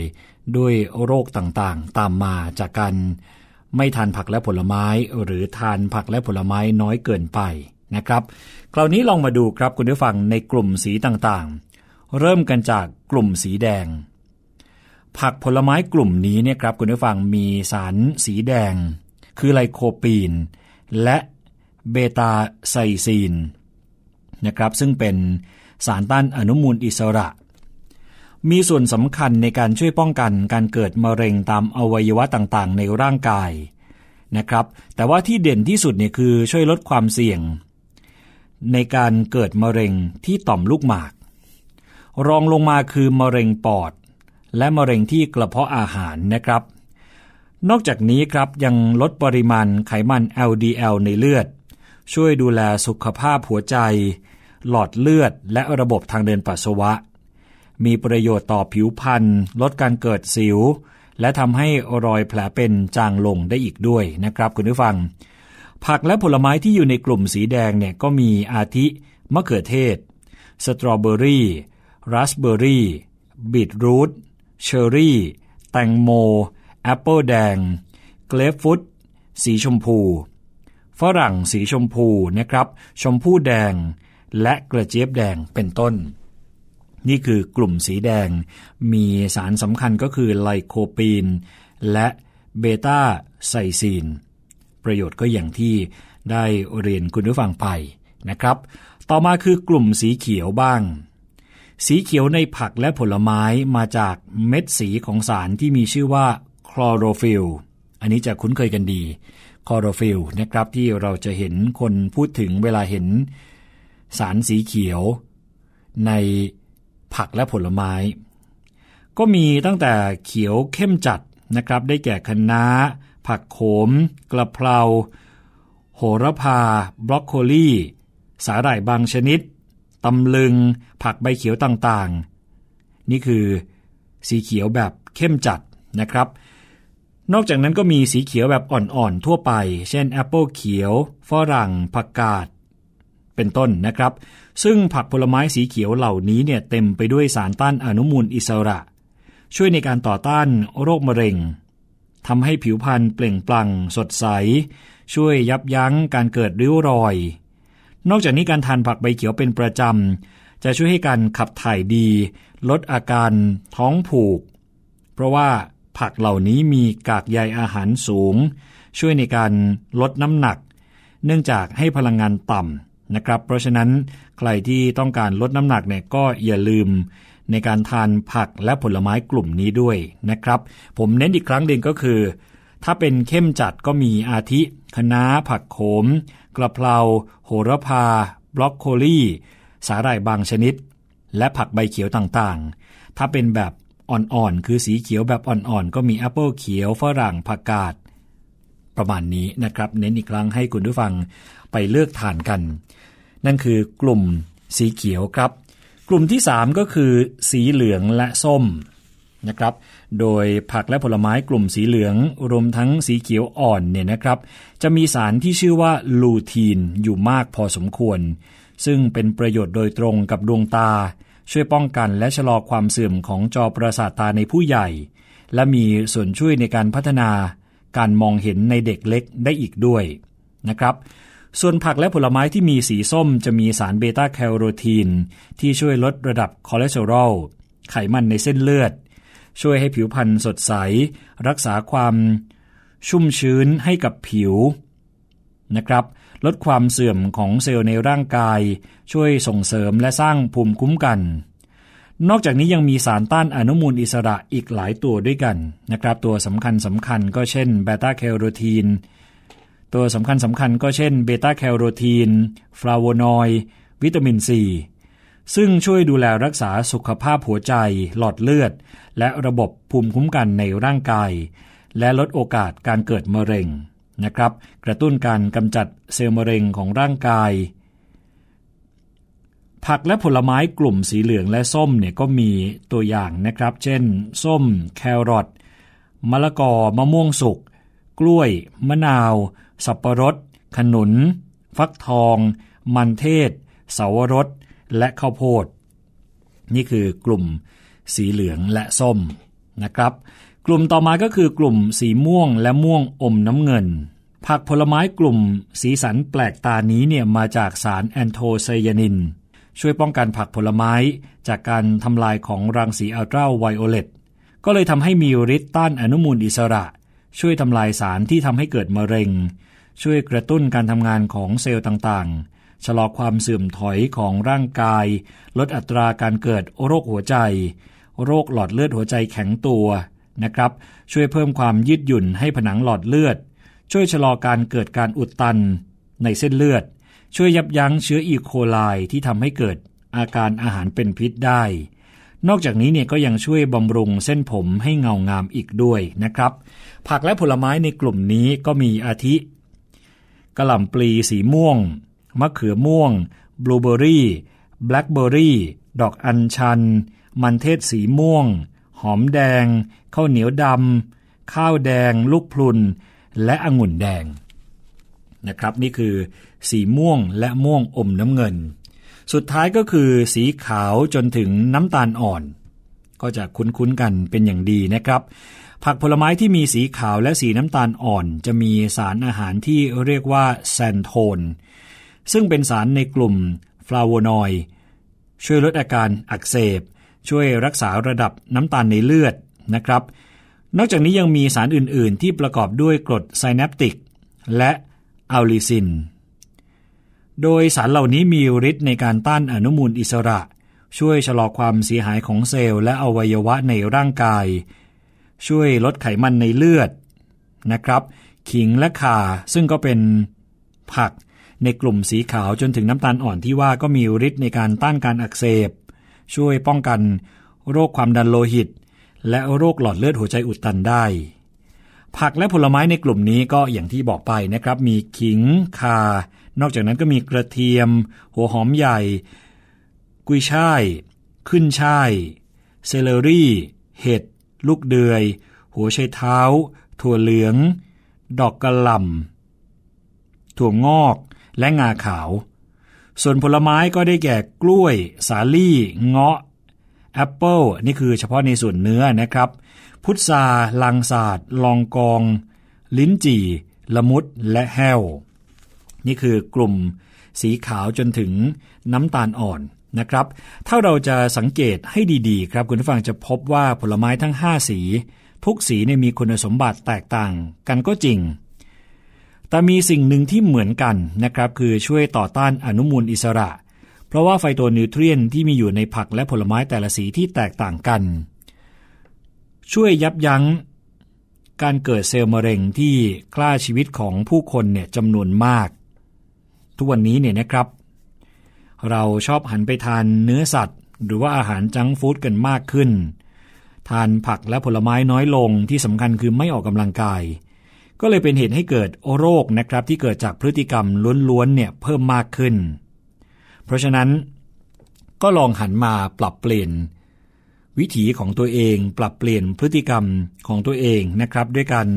ด้วยโรคต่างๆ ตามมาจากการไม่ทานผักและผลไม้ หรือทานผักและผลไม้น้อยเกินไปนะครับ คราวนี้ลองมาดูครับคุณผู้ฟังในกลุ่มสีต่างๆ เริ่มกันจากกลุ่มสีแดง ผักผลไม้กลุ่มนี้เนี่ยครับคุณผู้ฟังมีสารสีแดง คือไลโคปีน และ เบตาไซซีนนะครับซึ่งเป็นสารต้านอนุมูลอิสระ มีส่วนสำคัญในการช่วยป้องกันการเกิดมะเร็งตามอวัยวะต่างๆ ในร่างกายนะครับแต่ว่าที่เด่นที่สุดเนี่ยคือช่วยลดความเสี่ยง ในการเกิดมะเร็งที่ต่อมลูกหมาก รองลงมาคือมะเร็งปอด และมะเร็งที่กระเพาะอาหารนะครับ นอกจากนี้ครับยังลดปริมาณไขมัน LDL ในเลือด ช่วยดูแลสุขภาพหัวใจ หลอดเลือดและระบบทางเดินปัสสาวะ มีประโยชน์ต่อผิวพรรณลดการเกิดสิว และทำให้รอยแผลเป็นจางลงได้อีกด้วยนะครับคุณผู้ฟัง ผักและผลไม้ที่อยู่ในกลุ่มสีแดงเนี่ยก็มีอาทิมะเขือเทศ สตรอเบอรี่ราสเบอรี่บีทรูทเชอร์รี่ แตงโม แอปเปิลแดง เกรปฟรุต สีชมพู ฝรั่งสีชมพูนะครับ ชมพูแดง และกระเจี๊ยบแดงเป็นต้น นี่คือกลุ่มสีแดง มีสารสำคัญก็คือไลโคปีน และเบต้าไซซีน ประโยชน์ก็อย่างที่ได้เรียนคุณผู้ฟังไปนะครับ ต่อมาคือกลุ่มสีเขียวบ้าง สีเขียวในผักและผลไม้มาจากเม็ดสีของสารที่มีชื่อว่าคลอโรฟิลล์อันนี้จะคุ้นเคยกันดี คลอโรฟิลล์นะครับที่เราจะเห็นคนพูดถึงเวลาเห็นสารสีเขียว ในผักและผลไม้ ก็มีตั้งแต่เขียวเข้มจัดนะครับ ได้แก่คะน้า ผักโขม กระเพรา โหระพา บรอกโคลี สาหร่ายบางชนิด ตำลึง ผักใบเขียวต่างๆ นี่คือสีเขียวแบบเข้มจัดนะครับ นอกจากนั้นก็มีสีเขียวแบบอ่อนๆทั่วไป เช่นแอปเปิลเขียวฝรั่งผักกาด เป็นต้นนะครับ ซึ่งผักผลไม้สีเขียวเหล่านี้เนี่ยเต็มไปด้วยสารต้านอนุมูลอิสระ ช่วยในการต่อต้านโรคมะเร็งทำให้ผิวพรรณเปล่งปลั่งสดใส ช่วยยับยั้งการเกิดริ้วรอย นอกจากนี้การทานผักใบเขียวเป็นประจำ จะช่วยให้การขับถ่ายดี ลดอาการท้องผูก เพราะว่า ผักเหล่านี้มีกากใยอาหารสูง ช่วยในการลดน้ำหนัก เนื่องจากให้พลังงานต่ำนะครับ เพราะฉะนั้นใครที่ต้องการลดน้ำหนักเนี่ยก็อย่าลืมในการทานผักและผลไม้กลุ่มนี้ด้วยนะครับ ผมเน้นอีกครั้งหนึ่งก็คือ ถ้าเป็นเข้มจัดก็มีอาทิคะน้า ผักโขม กระเพราโหระพาบรอกโคลีสาหร่ายบางชนิด และผักใบเขียวต่างๆ ถ้าเป็นแบบ อ่อนๆ คือสีเขียวแบบอ่อนๆ ก็มีแอปเปิลเขียวฝรั่งผักกาดประมาณนี้นะครับ เน้นอีกครั้งให้คุณผู้ฟังไปเลือกทานกัน นั่นคือกลุ่มสีเขียวครับ กลุ่มที่ 3 ก็คือ สีเหลืองและส้มนะครับ โดยผักและผลไม้กลุ่มสีเหลืองรวมทั้งสีเขียวอ่อนเนี่ยนะครับ จะมีสารที่ชื่อว่าลูทีนอยู่มากพอสมควร ซึ่งเป็นประโยชน์โดยตรงกับดวงตา ช่วยป้องกันและชะลอความเสื่อมของจอประสาทตาในผู้ใหญ่ และมีส่วนช่วยในการพัฒนาการมองเห็นในเด็กเล็กได้อีกด้วยนะครับ ส่วนผักและผลไม้ที่มีสีส้มจะมีสารเบต้าแคโรทีน ที่ช่วยลดระดับคอเลสเตอรอล ไขมันในเส้นเลือด ช่วยให้ผิวพรรณสดใส รักษาความชุ่มชื้นให้กับผิวนะครับ ลดความเสื่อมของเซลล์ในร่างกาย ช่วยส่งเสริมและสร้างภูมิคุ้มกัน นอกจากนี้ยังมีสารต้านอนุมูลอิสระอีกหลายตัวด้วยกันนะครับตัวสำคัญสำคัญก็เช่นเบต้าแคโรทีนตัวสำคัญสำคัญก็เช่นเบต้าแคโรทีนฟลาโวนอยด์วิตามินซีซึ่งช่วยดูแลรักษาสุขภาพหัวใจ หลอดเลือด และระบบภูมิคุ้มกันในร่างกาย และลดโอกาสการเกิดมะเร็ง นะครับ กระตุ้นการกำจัดเซลล์มะเร็งของร่างกาย ผักและผลไม้กลุ่มสีเหลืองและส้มเนี่ยก็มีตัวอย่างนะครับ เช่น ส้ม แครอทมะละกอมะม่วงสุก กล้วย มะนาว สับปะรด ขนุน ฟักทอง มันเทศ เสาวรส และข้าวโพด นี่คือกลุ่มสีเหลืองและส้มนะครับ กลุ่มต่อมาก็คือกลุ่มสีม่วงและม่วงอมน้ำเงิน ผักผลไม้กลุ่มสีสันแปลกตานี้เนี่ยมาจากสารแอนโทไซยานิน ช่วยป้องกันผักผลไม้จากการทำลายของรังสีอัลตราไวโอเลตก็เลยทำให้มีฤทธิ์ต้านอนุมูลอิสระ ช่วยทำลายสารที่ทำให้เกิดมะเร็ง ช่วยกระตุ้นการทำงานของเซลล์ต่างๆ ชะลอความเสื่อมถอยของร่างกาย ลดอัตราการเกิดโรคหัวใจ โรคหลอดเลือดหัวใจแข็งตัว นะครับ ช่วยเพิ่มความยืดหยุ่นให้ผนังหลอดเลือด ช่วยชะลอการเกิดการอุดตันในเส้นเลือด ช่วยยับยั้งเชื้ออีโคไลที่ทำให้เกิดอาการอาหารเป็นพิษได้ นอกจากนี้เนี่ยก็ยังช่วยบำรุงเส้นผมให้เงางามอีกด้วยนะครับ ผักและผลไม้ในกลุ่มนี้ก็มีอาทิกระหล่ำปลีสีม่วง มะเขือม่วง บลูเบอร์รี่ แบล็คเบอร์รี่ ดอกอัญชัน มันเทศสีม่วง หอมแดง ข้าวเหนียวดำข้าวแดง ลูกพลุน และองุ่นแดงนะครับ นี่คือสีม่วงและม่วงอมน้ำเงิน สุดท้ายก็คือสีขาวจนถึงน้ำตาลอ่อน ก็จะคุ้นๆกันเป็นอย่างดีนะครับ ผักผลไม้ที่มีสีขาวและสีน้ำตาลอ่อน จะมีสารอาหารที่เรียกว่าแซนโทน ซึ่งเป็นสารในกลุ่มฟลาโวนอยด์ช่วยลดอาการอักเสบ ช่วยรักษาระดับน้ำตาลในเลือดนะครับ นอกจากนี้ยังมีสารอื่น ๆ ที่ประกอบด้วยกรดไซแนปติก และอัลลิซิน โดยสารเหล่านี้มีฤทธิ์ในการต้านอนุมูลอิสระ ช่วยชะลอความเสียหายของเซลล์และอวัยวะในร่างกาย ช่วยลดไขมันในเลือดนะครับ ขิงและข่าซึ่งก็เป็นผักในกลุ่มสีขาวจนถึงน้ำตาลอ่อนที่ว่าก็มีฤทธิ์ในการต้านการอักเสบ ช่วยป้องกัน โรคความดันโลหิต และโรคหลอดเลือดหัวใจอุดตันได้ ผักและผลไม้ในกลุ่มนี้ก็อย่างที่บอกไปนะครับ มีขิงข่านอกจากนั้นก็มีกระเทียม หัวหอมใหญ่ กุยช่าย ขึ้นฉ่าย celery เห็ด ลูกเดือย หัวไชเท้า ถั่วเหลือง ดอกกะหล่ำถั่วงอกและงาขาว ส่วนผลไม้ก็ได้แก่กล้วย สาลี่ เงาะ แอปเปิลนี่คือเฉพาะในส่วนเนื้อนะครับ พุทราลังสาดลองกอง ลิ้นจี่ ละมุด และแห้ว นี่คือกลุ่มสีขาวจนถึงน้ำตาลอ่อนนะครับ ถ้าเราจะสังเกตให้ดีๆ ครับคุณผู้ฟังจะพบว่าผลไม้ทั้ง 5 สี ทุกสีเนี่ยมีคุณสมบัติแตกต่างกันก็จริง แต่มีสิ่งหนึ่งที่เหมือนกันนะครับคือช่วยต่อต้านอนุมูลอิสระ เพราะว่าไฟโตนิวเทรียนที่มีอยู่ในผักและผลไม้แต่ละสีที่แตกต่างกัน ช่วยยับยั้งการเกิดเซลล์มะเร็งที่กล้าชีวิตของผู้คนเนี่ยจำนวนมาก ทุกวันนี้เนี่ยนะครับ เราชอบหันไปทานเนื้อสัตว์ หรือว่าอาหารจังฟู้ดกันมากขึ้น ทานผักและผลไม้น้อยลงที่สำคัญคือไม่ออกกำลังกาย ก็เลยเป็นเหตุให้เกิดโรคนะครับที่เกิดจากพฤติกรรมล้วนๆเนี่ยเพิ่มมากขึ้น เพราะฉะนั้นก็ลองหันมาปรับเปลี่ยน วิถีของตัวเอง ปรับเปลี่ยนพฤติกรรมของตัวเองนะครับ ด้วยการ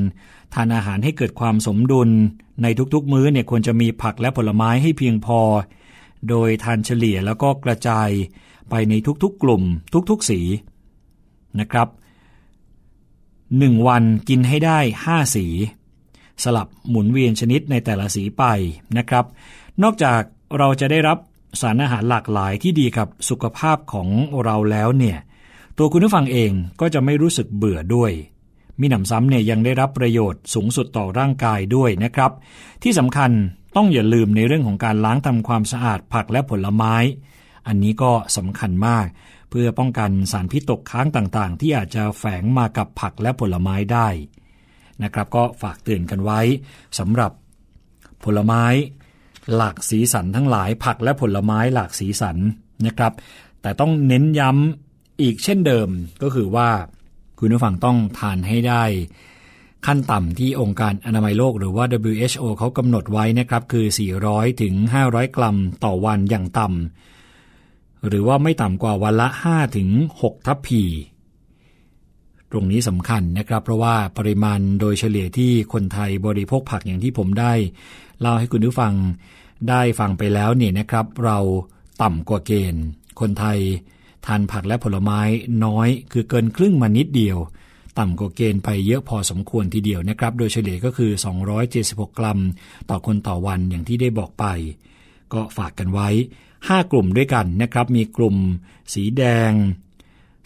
ทานอาหารให้เกิดความสมดุล ในทุกๆมื้อเนี่ยควรจะมีผักและผลไม้ให้เพียงพอ โดยทานเฉลี่ยแล้วก็กระจายไปในทุกๆกลุ่ม ทุกๆสีนะครับหนึ่งวันกินให้ได้ 5 สี สลับหมุนเวียนชนิดในแต่ละสีไปนะครับ นอกจากเราจะได้รับสารอาหารหลากหลายที่ดีกับสุขภาพของเราแล้วเนี่ยตัวคุณผู้ฟังเองก็จะไม่รู้สึกเบื่อด้วย มีหนำซ้ำเนี่ยยังได้รับประโยชน์สูงสุดต่อร่างกายด้วยนะครับ ที่สำคัญต้องอย่าลืมในเรื่องของการล้างทำความสะอาดผักและผลไม้ อันนี้ก็สำคัญมาก เพื่อป้องกันสารพิษตกค้างต่างๆ ที่อาจจะแฝงมากับผักและผลไม้ได้ นะครับ ก็ฝากเตือนกันไว้สำหรับผลไม้หลากสีสันทั้งหลายผักและผลไม้หลากสีสันนะครับ แต่ต้องเน้นย้ำอีกเช่นเดิมก็คือว่าคุณผู้ฟังต้องทานให้ได้ ขั้นต่ำที่องค์การอนามัยโลกหรือว่า WHO เขากำหนดไว้นะครับ คือ 400 ถึง 500 กรัมต่อวันอย่างต่ำหรือว่าไม่ต่ำกว่าวันละ 5 ถึง 6 ทัพพี ตรงนี้สำคัญนะครับ เพราะว่าปริมาณโดยเฉลี่ยที่คนไทยบริโภคผักอย่างที่ผมได้เล่าให้คุณผู้ฟังได้ฟังไปแล้วเนี่ยนะครับ เราต่ำกว่าเกณฑ์ คนไทยทานผักและผลไม้น้อย คือเกินครึ่งมานิดเดียว ต่ำกว่าเกณฑ์ไปเยอะพอสมควรทีเดียวนะครับ โดยเฉลี่ยก็คือ 276 กรัม ต่อคนต่อวันอย่างที่ได้บอกไป ก็ฝากกันไว้ 5 กลุ่มด้วยกันนะครับ มีกลุ่ม สีแดง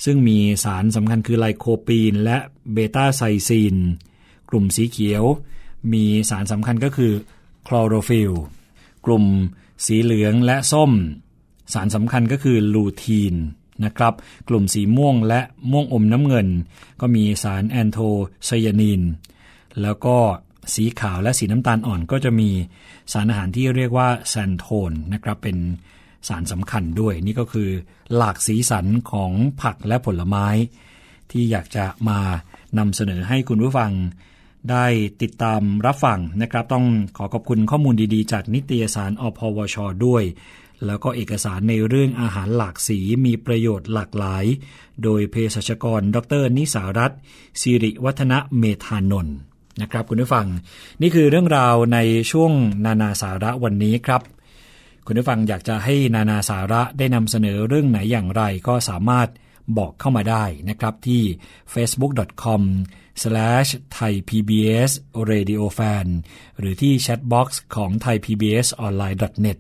ซึ่งมีสารสำคัญคือไลโคปีน และเบต้าไซซีน กลุ่มสีเขียว มีสารสำคัญก็คือคลอโรฟิลล์กลุ่มสีเหลืองและส้ม สารสำคัญก็คือลูทีนนะครับกลุ่มสีม่วงและม่วงอมน้ำเงิน ก็มีสารแอนโทไซยานิน แล้วก็สีขาวและสีน้ำตาลอ่อนก็จะมีสารอาหารที่เรียกว่าแซนโทนนะครับเป็น สารสำคัญด้วย นี่ก็คือหลากสีสันของผักและผลไม้ ที่อยากจะมานำเสนอให้คุณผู้ฟัง ได้ติดตามรับฟังนะครับ ต้องขอขอบคุณข้อมูลดีๆ จากนิตยสารอพวช ด้วย แล้วก็เอกสารในเรื่องอาหารหลากสีมีประโยชน์หลากหลาย โดยเภสัชกร ดร นิสารัตน์สิริวัฒนเมธานนท์นะครับคุณผู้ฟัง นี่คือเรื่องราวในช่วงนานาสาระวันนี้ครับ คุณผู้ฟังอยากจะให้นานาสาระได้นำเสนอเรื่องไหนอย่างไรก็สามารถบอกเข้ามาได้นะครับที่ facebook.com/thaipbsradiofan หรือที่ chatbox ของ thaipbsonline.net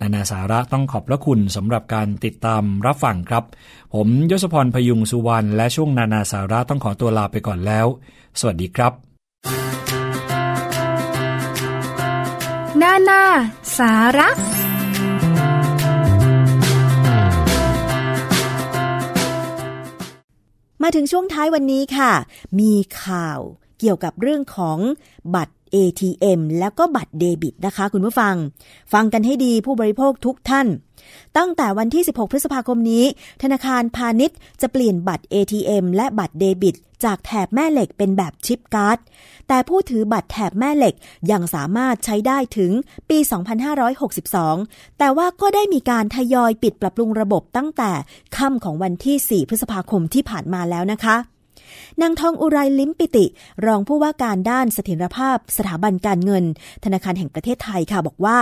นานาสาระต้องขอบพระคุณสำหรับการติดตามรับฟังครับ ผมยศพรพยุงสุวรรณและช่วงนานาสาระต้องขอตัวลาไปก่อนแล้ว สวัสดีครับ นานา สาระ มาถึงช่วงท้ายวันนี้ค่ะ มีข่าวเกี่ยวกับเรื่องของบัตร ATM แล้วก็บัตรเดบิตนะคะ คุณผู้ฟัง ฟังกันให้ดีผู้บริโภคทุกท่าน ตั้งแต่วันที่ 16 พฤษภาคมนี้ ธนาคารพาณิชย์จะเปลี่ยนบัตร ATM และบัตรเดบิต จากแถบแม่เหล็กเป็นแบบชิปการ์ด แต่ผู้ถือบัตรแถบแม่เหล็กยังสามารถใช้ได้ถึงปี 2562 แต่ว่าก็ได้มีการทยอยปิดปรับปรุงระบบตั้งแต่ค่ำของวันที่ 4 พฤษภาคมที่ผ่านมาแล้วนะคะ นางทองอุไรลิมปิติ รองผู้ว่าการด้านเสถียรภาพ สถาบันการเงิน ธนาคารแห่งประเทศไทยค่ะบอกว่า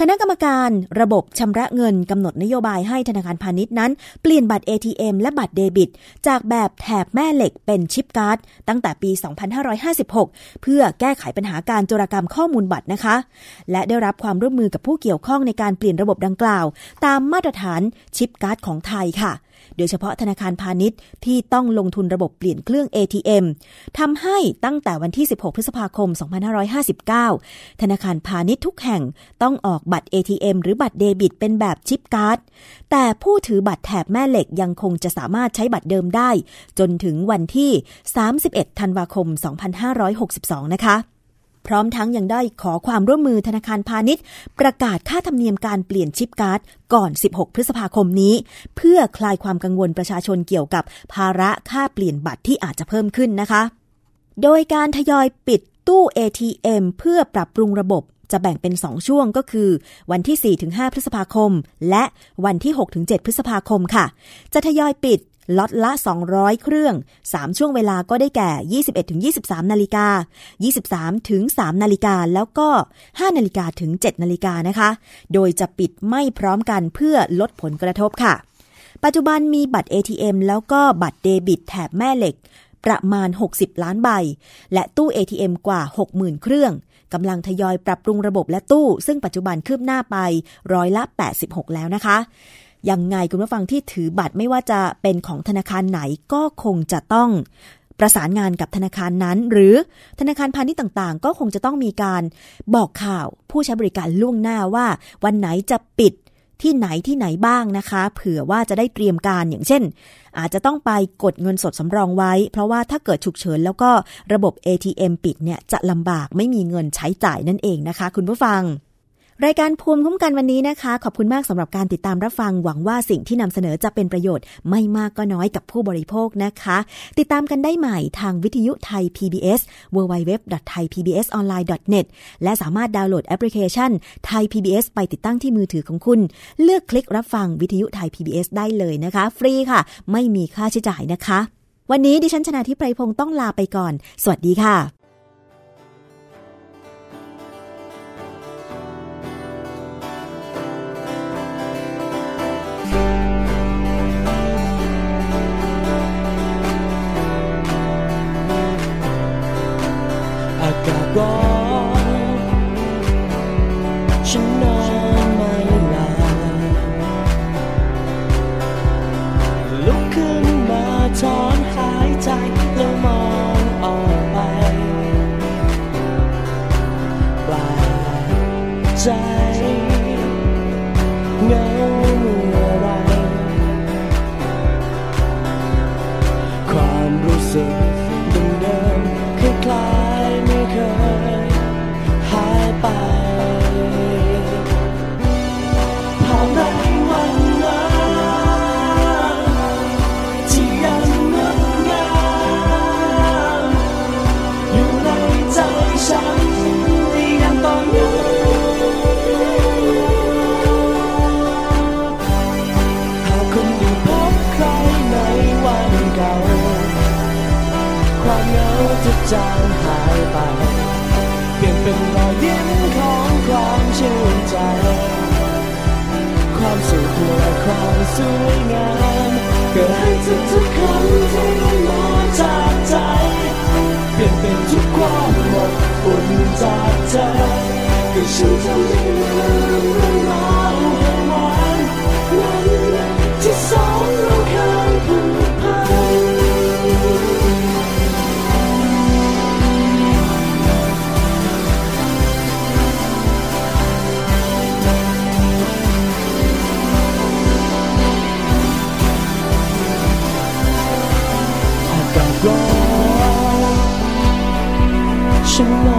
คณะกรรมการระบบชำระเงินกำหนดนโยบายให้ธนาคารพาณิชย์นั้น เปลี่ยนบัตร ATM และบัตรเดบิต จากแบบแถบแม่เหล็กเป็นชิปการ์ด ตั้งแต่ปี 2556 เพื่อแก้ไขปัญหาการโจรกรรมข้อมูลบัตรนะคะ และได้รับความร่วมมือกับผู้เกี่ยวข้องในการเปลี่ยนระบบดังกล่าว ตามมาตรฐานชิปการ์ดของไทยค่ะ โดยเฉพาะธนาคารพาณิชย์ที่ต้องลงทุนระบบเปลี่ยนเครื่อง ATM ทำให้ตั้งแต่วันที่ 16 พฤษภาคม 2559 ธนาคารพาณิชย์ทุกแห่งต้องออกบัตร ATM หรือบัตรเดบิต เป็นแบบชิปการ์ด แต่ผู้ถือบัตรแถบแม่เหล็กยังคงจะสามารถใช้บัตรเดิมได้ จนถึงวันที่ 31 ธันวาคม 2562 นะคะ พร้อมทั้งยังได้ขอความร่วมมือธนาคารพาณิชย์ ประกาศค่าธรรมเนียมการเปลี่ยนชิปการ์ดก่อน 16 พฤษภาคมนี้ เพื่อคลายความกังวลประชาชนเกี่ยวกับภาระค่าเปลี่ยนบัตรที่อาจจะเพิ่มขึ้นนะคะ โดยการทยอยปิดตู้ ATM เพื่อปรับปรุงระบบจะแบ่งเป็น 2 ช่วงก็คือ วันที่ 4-5 พฤษภาคม และวันที่ 6-7 พฤษภาคมค่ะ จะทยอยปิด ล็อตละ 200 เครื่อง 3 ช่วงเวลาก็ได้แก่ 21-23 นาฬิกา 23-3 นาฬิกา แล้วก็ 5 นาฬิกาถึง 7 นาฬิกานะคะ โดยจะปิดไม่พร้อมกันเพื่อลดผลกระทบค่ะ ปัจจุบันมีบัตร ATM แล้วก็บัตรเดบิตแถบแม่เหล็ก ประมาณ 60 ล้านใบ และตู้ ATM กว่า 60,000 เครื่องกำลังทยอยปรับปรุงระบบและตู้ ซึ่งปัจจุบันคืบหน้าไปร้อยละ 86 แล้วนะคะ ยังไงคุณผู้ฟังที่ถือบัตรไม่ว่าจะเป็นของธนาคารไหนก็คงจะต้องประสานงานกับธนาคารนั้น หรือธนาคารพาณิชย์ต่างๆ ก็คงจะต้องมีการบอกข่าวผู้ใช้บริการล่วงหน้าว่า วันไหนจะปิดที่ไหนที่ไหนบ้างนะคะ เผื่อว่าจะได้เตรียมการอย่างเช่น อาจจะต้องไปกดเงินสดสำรองไว้ เพราะว่าถ้าเกิดฉุกเฉินแล้วก็ระบบ ATM ปิดเนี่ยจะลำบากไม่มีเงินใช้จ่ายนั่นเองนะคะ คุณผู้ฟัง รายการภูมิคุ้มกันวันนี้นะคะ ขอบคุณมากสำหรับการติดตามรับฟัง หวังว่าสิ่งที่นำเสนอจะเป็นประโยชน์ไม่มากก็น้อยกับผู้บริโภคนะคะ ติดตามกันได้ใหม่ทางวิทยุไทย PBS www.thaipbsonline.net และสามารถดาวน์โหลดแอปพลิเคชันไทย PBS ไปติดตั้งที่มือถือของคุณ เลือกคลิกรับฟังวิทยุไทย PBS ได้เลยนะคะ ฟรีค่ะ ไม่มีค่าใช้จ่ายนะคะ วันนี้ดิฉันชนะทิพไพรพงศ์ต้องลาไปก่อน สวัสดีค่ะ ความรู้สึกเดิมๆคล้ายๆไม่เคยหายไป ความสุขและความสวยงามเกิดให้ทุกๆคำที่มาจากใจ เปลี่ยนเป็นทุกความหมดอุ่นจากใจก็ฉันจะไม่ลืมเรื่องราว ฉันนอ